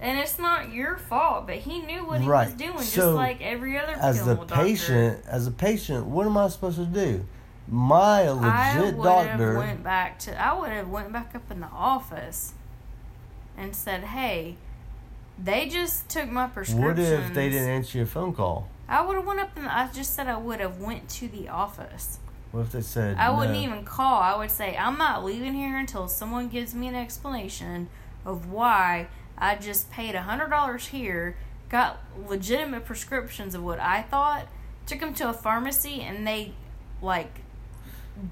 And it's not your fault, but he knew what he Right. was doing, just like every other As the pill doctor. patient, as a patient, what am I supposed to do? My I legit have doctor. went back to. I would have went back up in the office and said, "Hey, they just took my prescription." What if they didn't answer your phone call? I would have went up and I just said I would have went to the office. What if they said I wouldn't even call. I would say I'm not leaving here until someone gives me an explanation of why I just paid a hundred dollars here, got legitimate prescriptions of what I thought, took them to a pharmacy, and they like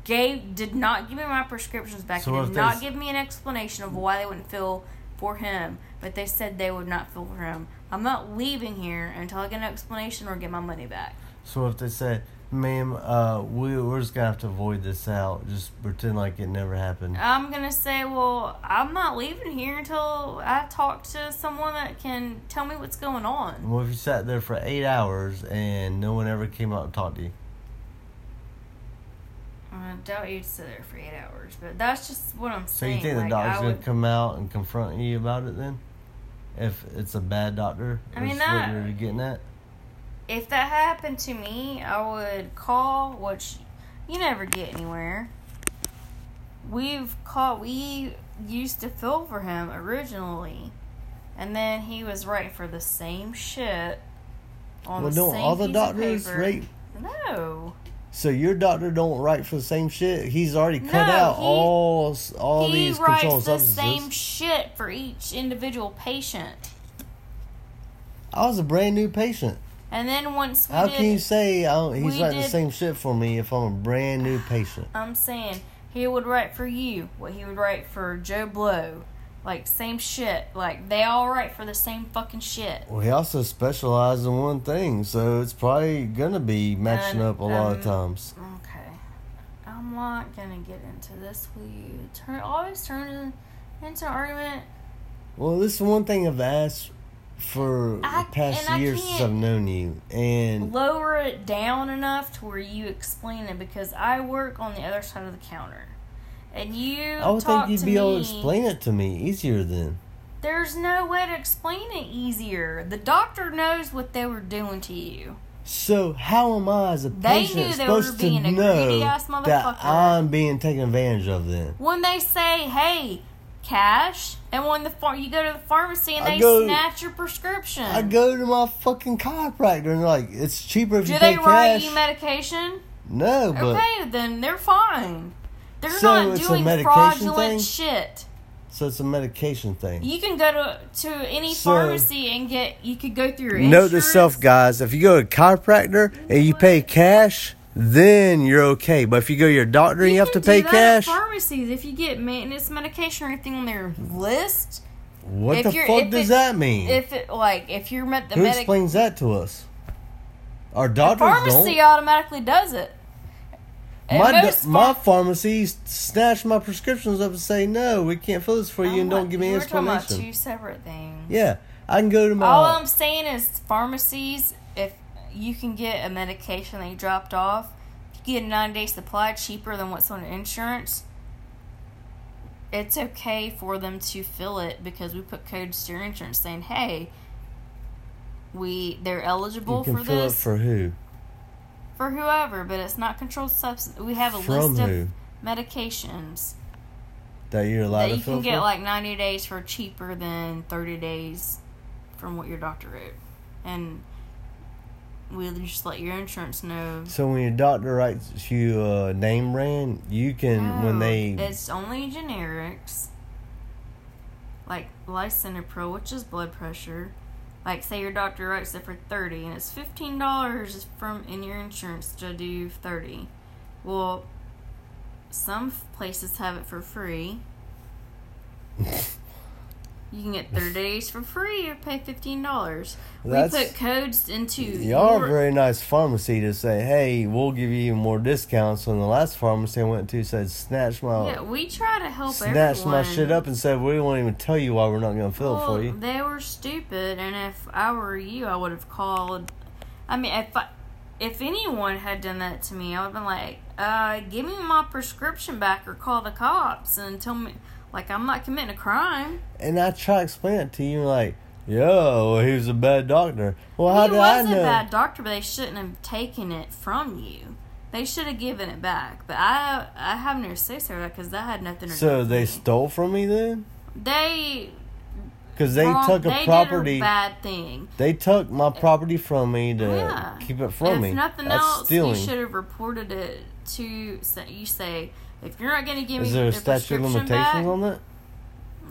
gave did not give me my prescriptions back So and did not give me an explanation of why they wouldn't fill for him, but they said they would not for him. I'm not leaving here until I get an explanation or get my money back. So if they said, "Ma'am, uh, we we're just gonna have to avoid this out. Just pretend like it never happened." I'm gonna say, well, I'm not leaving here until I talk to someone that can tell me what's going on. Well, if you sat there for eight hours and no one ever came out and talked to you? I doubt you'd sit there for eight hours, but that's just what I'm saying. So saying. you think the like, doctor's I gonna would, come out and confront you about it then? If it's a bad doctor, I mean, is that- what you're getting at. if that happened to me, I would call, which you never get anywhere. We've called. We used to fill for him originally, and then he was writing for the same shit on Well, the don't same all the piece of doctors paper. rate? No. So your doctor don't write for the same shit. He's already cut No, out he- all all he these writes the same shit for each individual patient. I was a brand new patient. And then once we How did, can you say I don't, he's writing the same shit for me if I'm a brand new patient? I'm saying he would write for you what he would write for Joe Blow. Like same shit. Like they all write for the same fucking shit. Well, he also specializes in one thing, so it's probably gonna be matching And, up a lot of um, times. Okay. I'm not gonna get into this. Will you turn always turn into an argument? Well, this is one thing I've asked for I- the past years since I've known you, and Lower it down enough to where you explain it because I work on the other side of the counter. And you I would think you'd be me, able to explain it to me easier then. There's no way to explain it easier. The doctor knows what they were doing to you. So how am I as a They patient knew they were supposed to a know that. I'm being taken advantage of then? When they say, "Hey, cash," and when the phar- you go to the pharmacy and I they go- snatch your prescription, I go to my fucking chiropractor and they're like, it's cheaper if do you pay cash. Do they write you medication? no, but okay, then they're fine. They're So not it's a doing medication fraudulent thing? shit. so it's a medication thing. You can go to to any So- pharmacy and get. You could go through your Note to self, guys: if you go to a chiropractor and you pay cash, then you're okay. But if you go to your doctor and you, have to pay cash, pharmacies, if you get maintenance medication or anything on their list, what if the fuck does it- that mean? if it like if you're met the Who medic, explains that to us? Our the doctors pharmacy don't. automatically does it. And My, most my pharm- pharmacy snatch my prescriptions up and say no, we can't fill this for you, oh and I'm don't give me an we're talking about explanation. two separate things. Yeah, I can go to my. All I'm saying is pharmacies, if you can get a medication that you dropped off, if you get a nine day supply cheaper than what's on insurance, it's okay for them to fill it because we put codes to your insurance saying, hey, we they're eligible for fill this for who? For whoever, but it's not controlled substance. We have a From list who? of medications That you're allowed that to you fill can get for? like 90 days for cheaper than 30 days from what your doctor wrote. And we'll just let your insurance know. so when your doctor writes you a name brand, you can when they It's only generics. Like Lisinopril, which is blood pressure. Like, say your doctor writes it for 30 and it's $15 from in your insurance to do 30. Well, some places have it for free. You can get 30 days for free or pay $15. We put codes into Y'all are your- a very nice pharmacy to say, hey, we'll give you even more discounts. When the last pharmacy I went to said, snatch my Yeah, we try to help snatched everyone. my shit up and said, we won't even tell you why we're not going to fill it for you. They were stupid, and if I were you, I would have called. I mean, if I, if anyone had done that to me, I would have been like, uh, "Give me my prescription back, or call the cops and tell me like I'm not committing a crime." And I try to explain it to you, like, yo, he was a bad doctor. Well, how he did I know? He was a bad doctor, but they shouldn't have taken it from you. They should have given it back. But I, I have no say so that because that had nothing to do. so they me. stole from me then? they Because they wrong- took they a did property. bad thing. They took my property from me to oh, Yeah. keep it from if me. nothing That's else, stealing. you should have reported it to. say- You say if you're not going to give Is me there a the statute prescription limitations back, on that?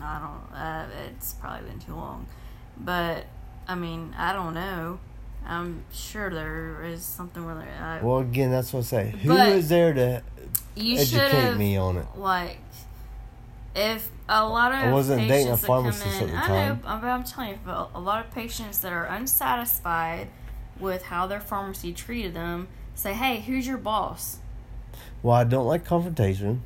I don't. Uh, it's probably been too long, but I mean, I don't know. I'm sure there is something where they, I, Well, again, that's what I say. Who is there to you educate me on it? like if a lot of I wasn't patients dating a pharmacist in, at the time. I know, but I'm telling you, a lot of patients that are unsatisfied with how their pharmacy treated them say, "Hey, who's your boss?" Well, I don't like confrontation,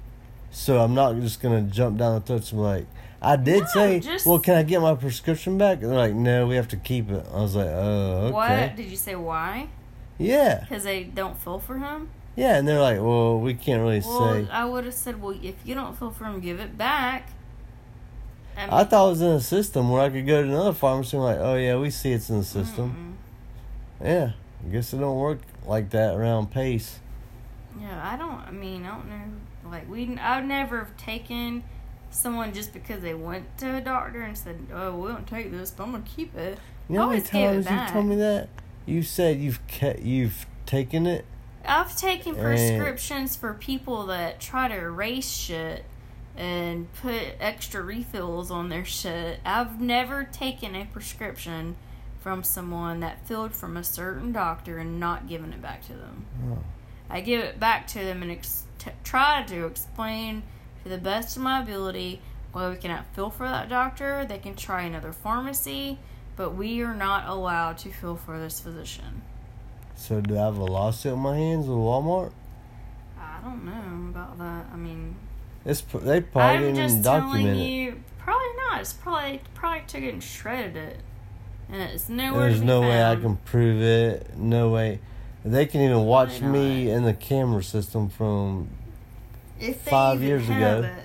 so I'm not just gonna jump down the throats and be like, I did No, say, just- well, can I get my prescription back? And they're like, no, we have to keep it. I was like, oh, okay. What did you say? Why? Yeah, Because they don't feel for him. yeah, and they're like, well, we can't really Well, say. I would have said, well, if you don't feel for him, give it back. I, I thought it was in a system where I could go to another pharmacy and like, oh yeah, we see it's in the system. Yeah, I guess it don't work like that around Pace. Yeah, I don't. I mean, I don't know. Like we, I've never have taken someone just because they went to a doctor and said, "Oh, we don't take this, but I'm gonna keep it." You know how many Always gave it times you told me that? You said you've kept, you've taken it. I've taken And- prescriptions for people that try to erase shit and put extra refills on their shit. I've never taken a prescription from someone that filled from a certain doctor and not given it back to them. Oh. I give it back to them and ex- t- try to explain to the best of my ability why we cannot fill for that doctor. They can try another pharmacy, but we are not allowed to fill for this physician. So do I have a lawsuit in my hands with Walmart? I don't know about that. I mean, It's they probably I'm didn't just document telling it. you, probably not. It's probably probably took it and shredded it, and it's nowhere. There's no way I can prove it. No way. They can even watch me not. in the camera system from. If they five even years have ago. it.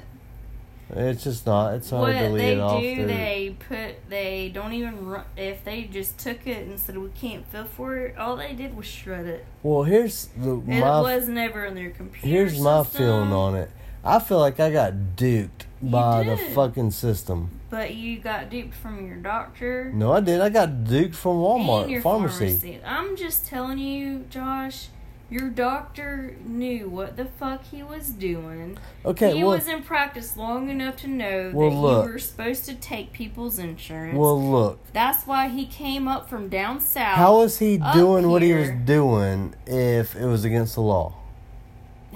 It's just not. It's hard what to delete they it off. do, they put they don't even run. If they just took it and said we can't fill for it, all they did was shred it. Well, here's the It my was never in their computer. here's my feeling on it. I feel like I got duped You by the fucking system. But you got duped from your doctor No, I did. I got duped from Walmart pharmacy. pharmacy. I'm just telling you, Josh. Your doctor knew what the fuck he was doing. Okay, he well, was in practice long enough to know Well, that look. you were supposed to take people's insurance. well, look. That's why he came up from down south. How was he doing what he was doing if it was against the law?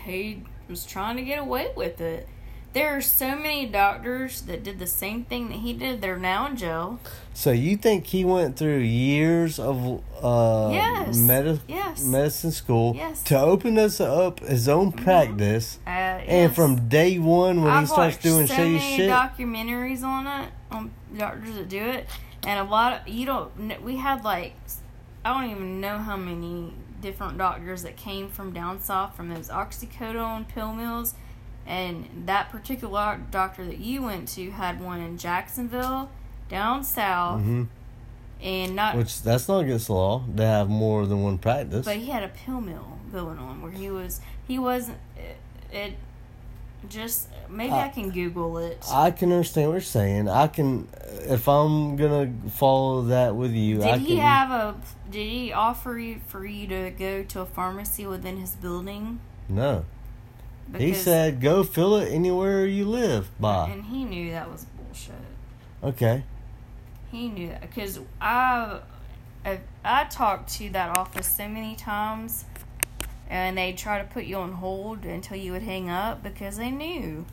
he was trying to get away with it. There are so many doctors that did the same thing that he did. They're now in jail. So you think he went through years of uh, Yes. medi- Yes. medicine school Yes. Mm-hmm. to open us up his own practice, Uh, and yes. from day one when I've he starts doing so shady many shit, documentaries on it on doctors that do it, and a lot of you don't. We had like I don't even know how many different doctors that came from down south from those oxycodone pill mills, and that particular doctor that you went to had one in Jacksonville, down south, Mhm. and not. which that's not against the law to have more than one practice. but he had a pill mill going on where he was he wasn't it, it just maybe I Uh, can Google it. I can understand what you're saying. I can, if I'm gonna follow that with you, Did I he can. have a? Did he offer you for you to go to a pharmacy within his building? no, he said go fill it anywhere you live. By and he knew that was bullshit. okay, He knew that because I, I, I talked to that office so many times, and they'd try to put you on hold until you would hang up because they knew.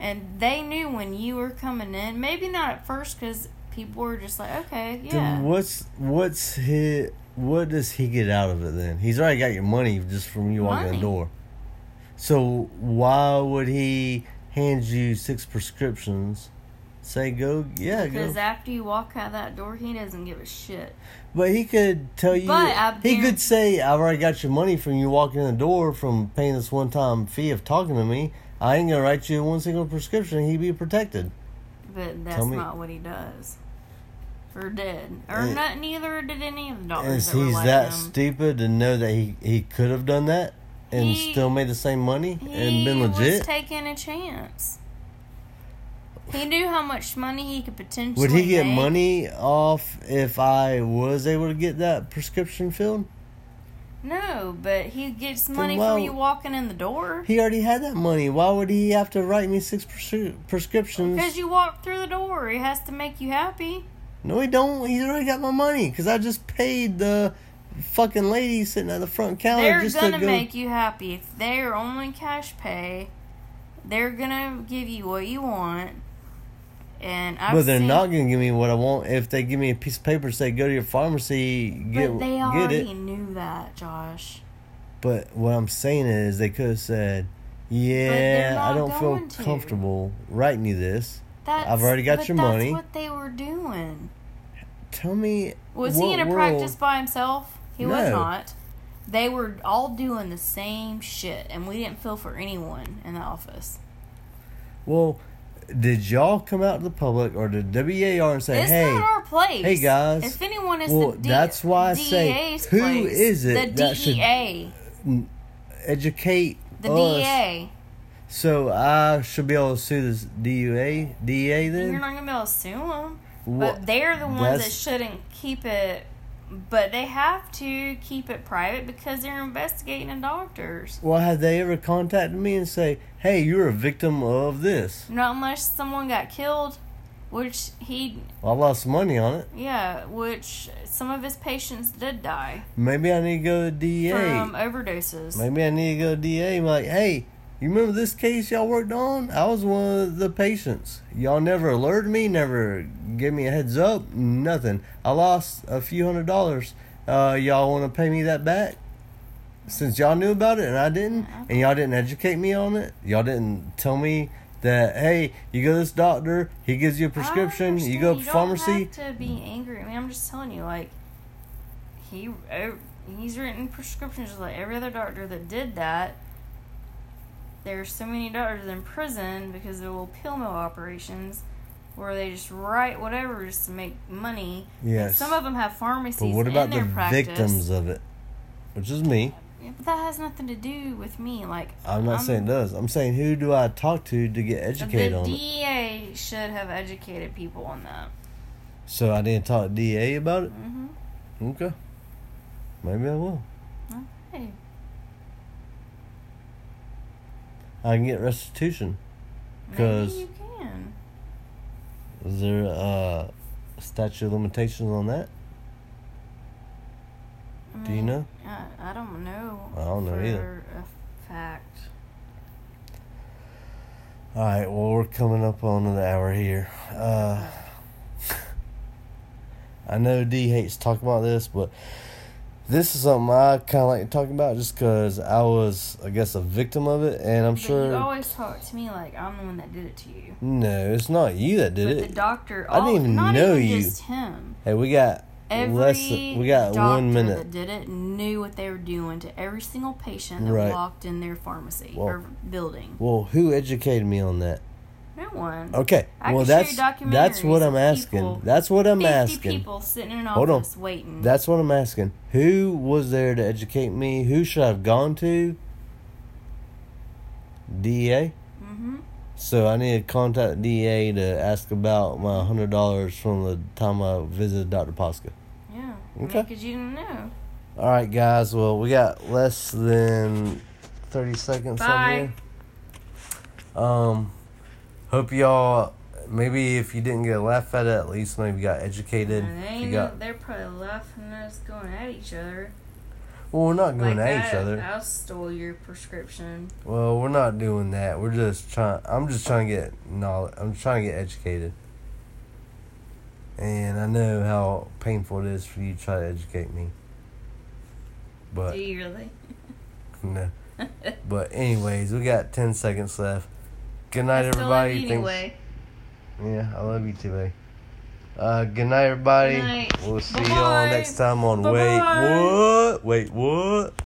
And they knew when you were coming in. Maybe not at first because people were just like, okay, yeah. Then what's what's his what does he get out of it then? He's already got your money just from you walking the door. So why would he hand you six prescriptions? Say go, yeah, Because go. after you walk out that door, he doesn't give a shit. But he could tell you. But I he could say, "I've already got your money from you walking in the door from paying this one-time fee of talking to me. I ain't gonna write you one single prescription. He'd be protected." But that's not what he does. Or did. Or And- not, neither did any of the doctors that he's that him. stupid to know that he he could have done that and He- still made the same money and he been was legit. taking a chance. He knew how much money he could potentially Would he get make. money off if I was able to get that prescription filled? No, but he gets money why- from you walking in the door. He already had that money. Why would he have to write me six prescri- prescriptions? Because you walk through the door. He has to make you happy. No, he don't. He's already got my money because I just paid the fucking lady sitting at the front counter They're just gonna to go. make you happy. If they're only cash pay, they're gonna give you what you want. And I've but they're seen- not gonna give me what I want if they give me a piece of paper. Say go to your pharmacy, get But they get it. knew that, Josh. But what I'm saying is they could have said, "Yeah, I don't feel to. comfortable writing you this." That's, I've already got your that's money. what they were doing. Tell me, Was he in a world- practice by himself? He was not. They were all doing the same shit, and we didn't feel for anyone in the office. Well, did y'all come out to the public or did WAR and say, it's "Hey"? not our place. hey, guys. If anyone is Well, D- that's why I say, DEA's who place, is it The that should- DEA. Mm, educate The us. DEA. So I should be able to sue this DUA, DEA then? You're not gonna be able to sue them, Wha- but they're the ones that shouldn't keep it. But they have to keep it private because they're investigating the doctors. Well, have they ever contacted me and say, "Hey, you're a victim of this"? Not unless someone got killed, which he, I lost money on it. yeah, which some of his patients did die Maybe I need to go to DA from overdoses. Maybe I need to go to DA be like, hey, you remember this case y'all worked on? I was one of the patients. Y'all never alerted me, never gave me a heads up, nothing. I lost a few hundred dollars. Uh, y'all want to pay me that back? Since y'all knew about it and I didn't, and y'all didn't educate me on it, y'all didn't tell me that, hey, you go to this doctor, he gives you a prescription, you go to don't pharmacy. have to be angry. I mean, I'm just telling you, like he uh, he's written prescriptions like every other doctor that did that. There's so many doctors in prison because of little pill mill operations where they just write whatever just to make money. And Yes. some of them have pharmacies But what about the practice. victims of it? Which is me. Yeah, but that has nothing to do with me. Like I'm not saying it does. I'm saying who do I talk to to get educated on it? DEA should have educated people on that. So I didn't talk to DA about it? hmm Okay. Maybe I will. Hey, I can get restitution. maybe 'Cause- you can. Is there a statute of limitations on that? I Do you know? I, I don't know. I don't know either. A fact. Alright, well, we're coming up on an hour here. Uh, I know D hates talking about this, but this is something I kind of like talking about just because I was, I guess, a victim of it, and I'm but sure. you always talk to me like I'm the one that did it to you. no, it's not you that did but it. the doctor, I didn't even know even you. Just him. Hey, we got Every less. Than, we got doctor one minute. that did it knew what they were doing to every single patient that Right. walked in their pharmacy Well- or building. Well, who educated me on that? No one. Okay. I well, that's that's what I'm asking. people- That's what I'm 50 asking. people sitting in an Hold on. office waiting. That's what I'm asking. Who was there to educate me? Who should I have gone to? DEA. mm-hmm. So I need to contact DEA to ask about my hundred dollars from the time I visited Dr. Posca. Yeah. Okay. Because you didn't know. All right, guys. Well, we got less than thirty seconds on Bye. here. Um, hope y'all. Maybe if you didn't get a laugh at it, at least maybe got educated. They you got, they're probably laughing at us going at each other. Well, we're not going like at each other. I stole your prescription. Well, we're not doing that. We're just trying. I'm just trying to get knowledge. I'm trying to get educated. And I know how painful it is for you to try to educate me. But Do you really? no. But anyways, we got ten seconds left. Good night, I everybody. anyway. Yeah, I love you too, babe. Uh, good night, everybody. Good night. We'll see you all next time on Bye-bye. Wait What? Wait What?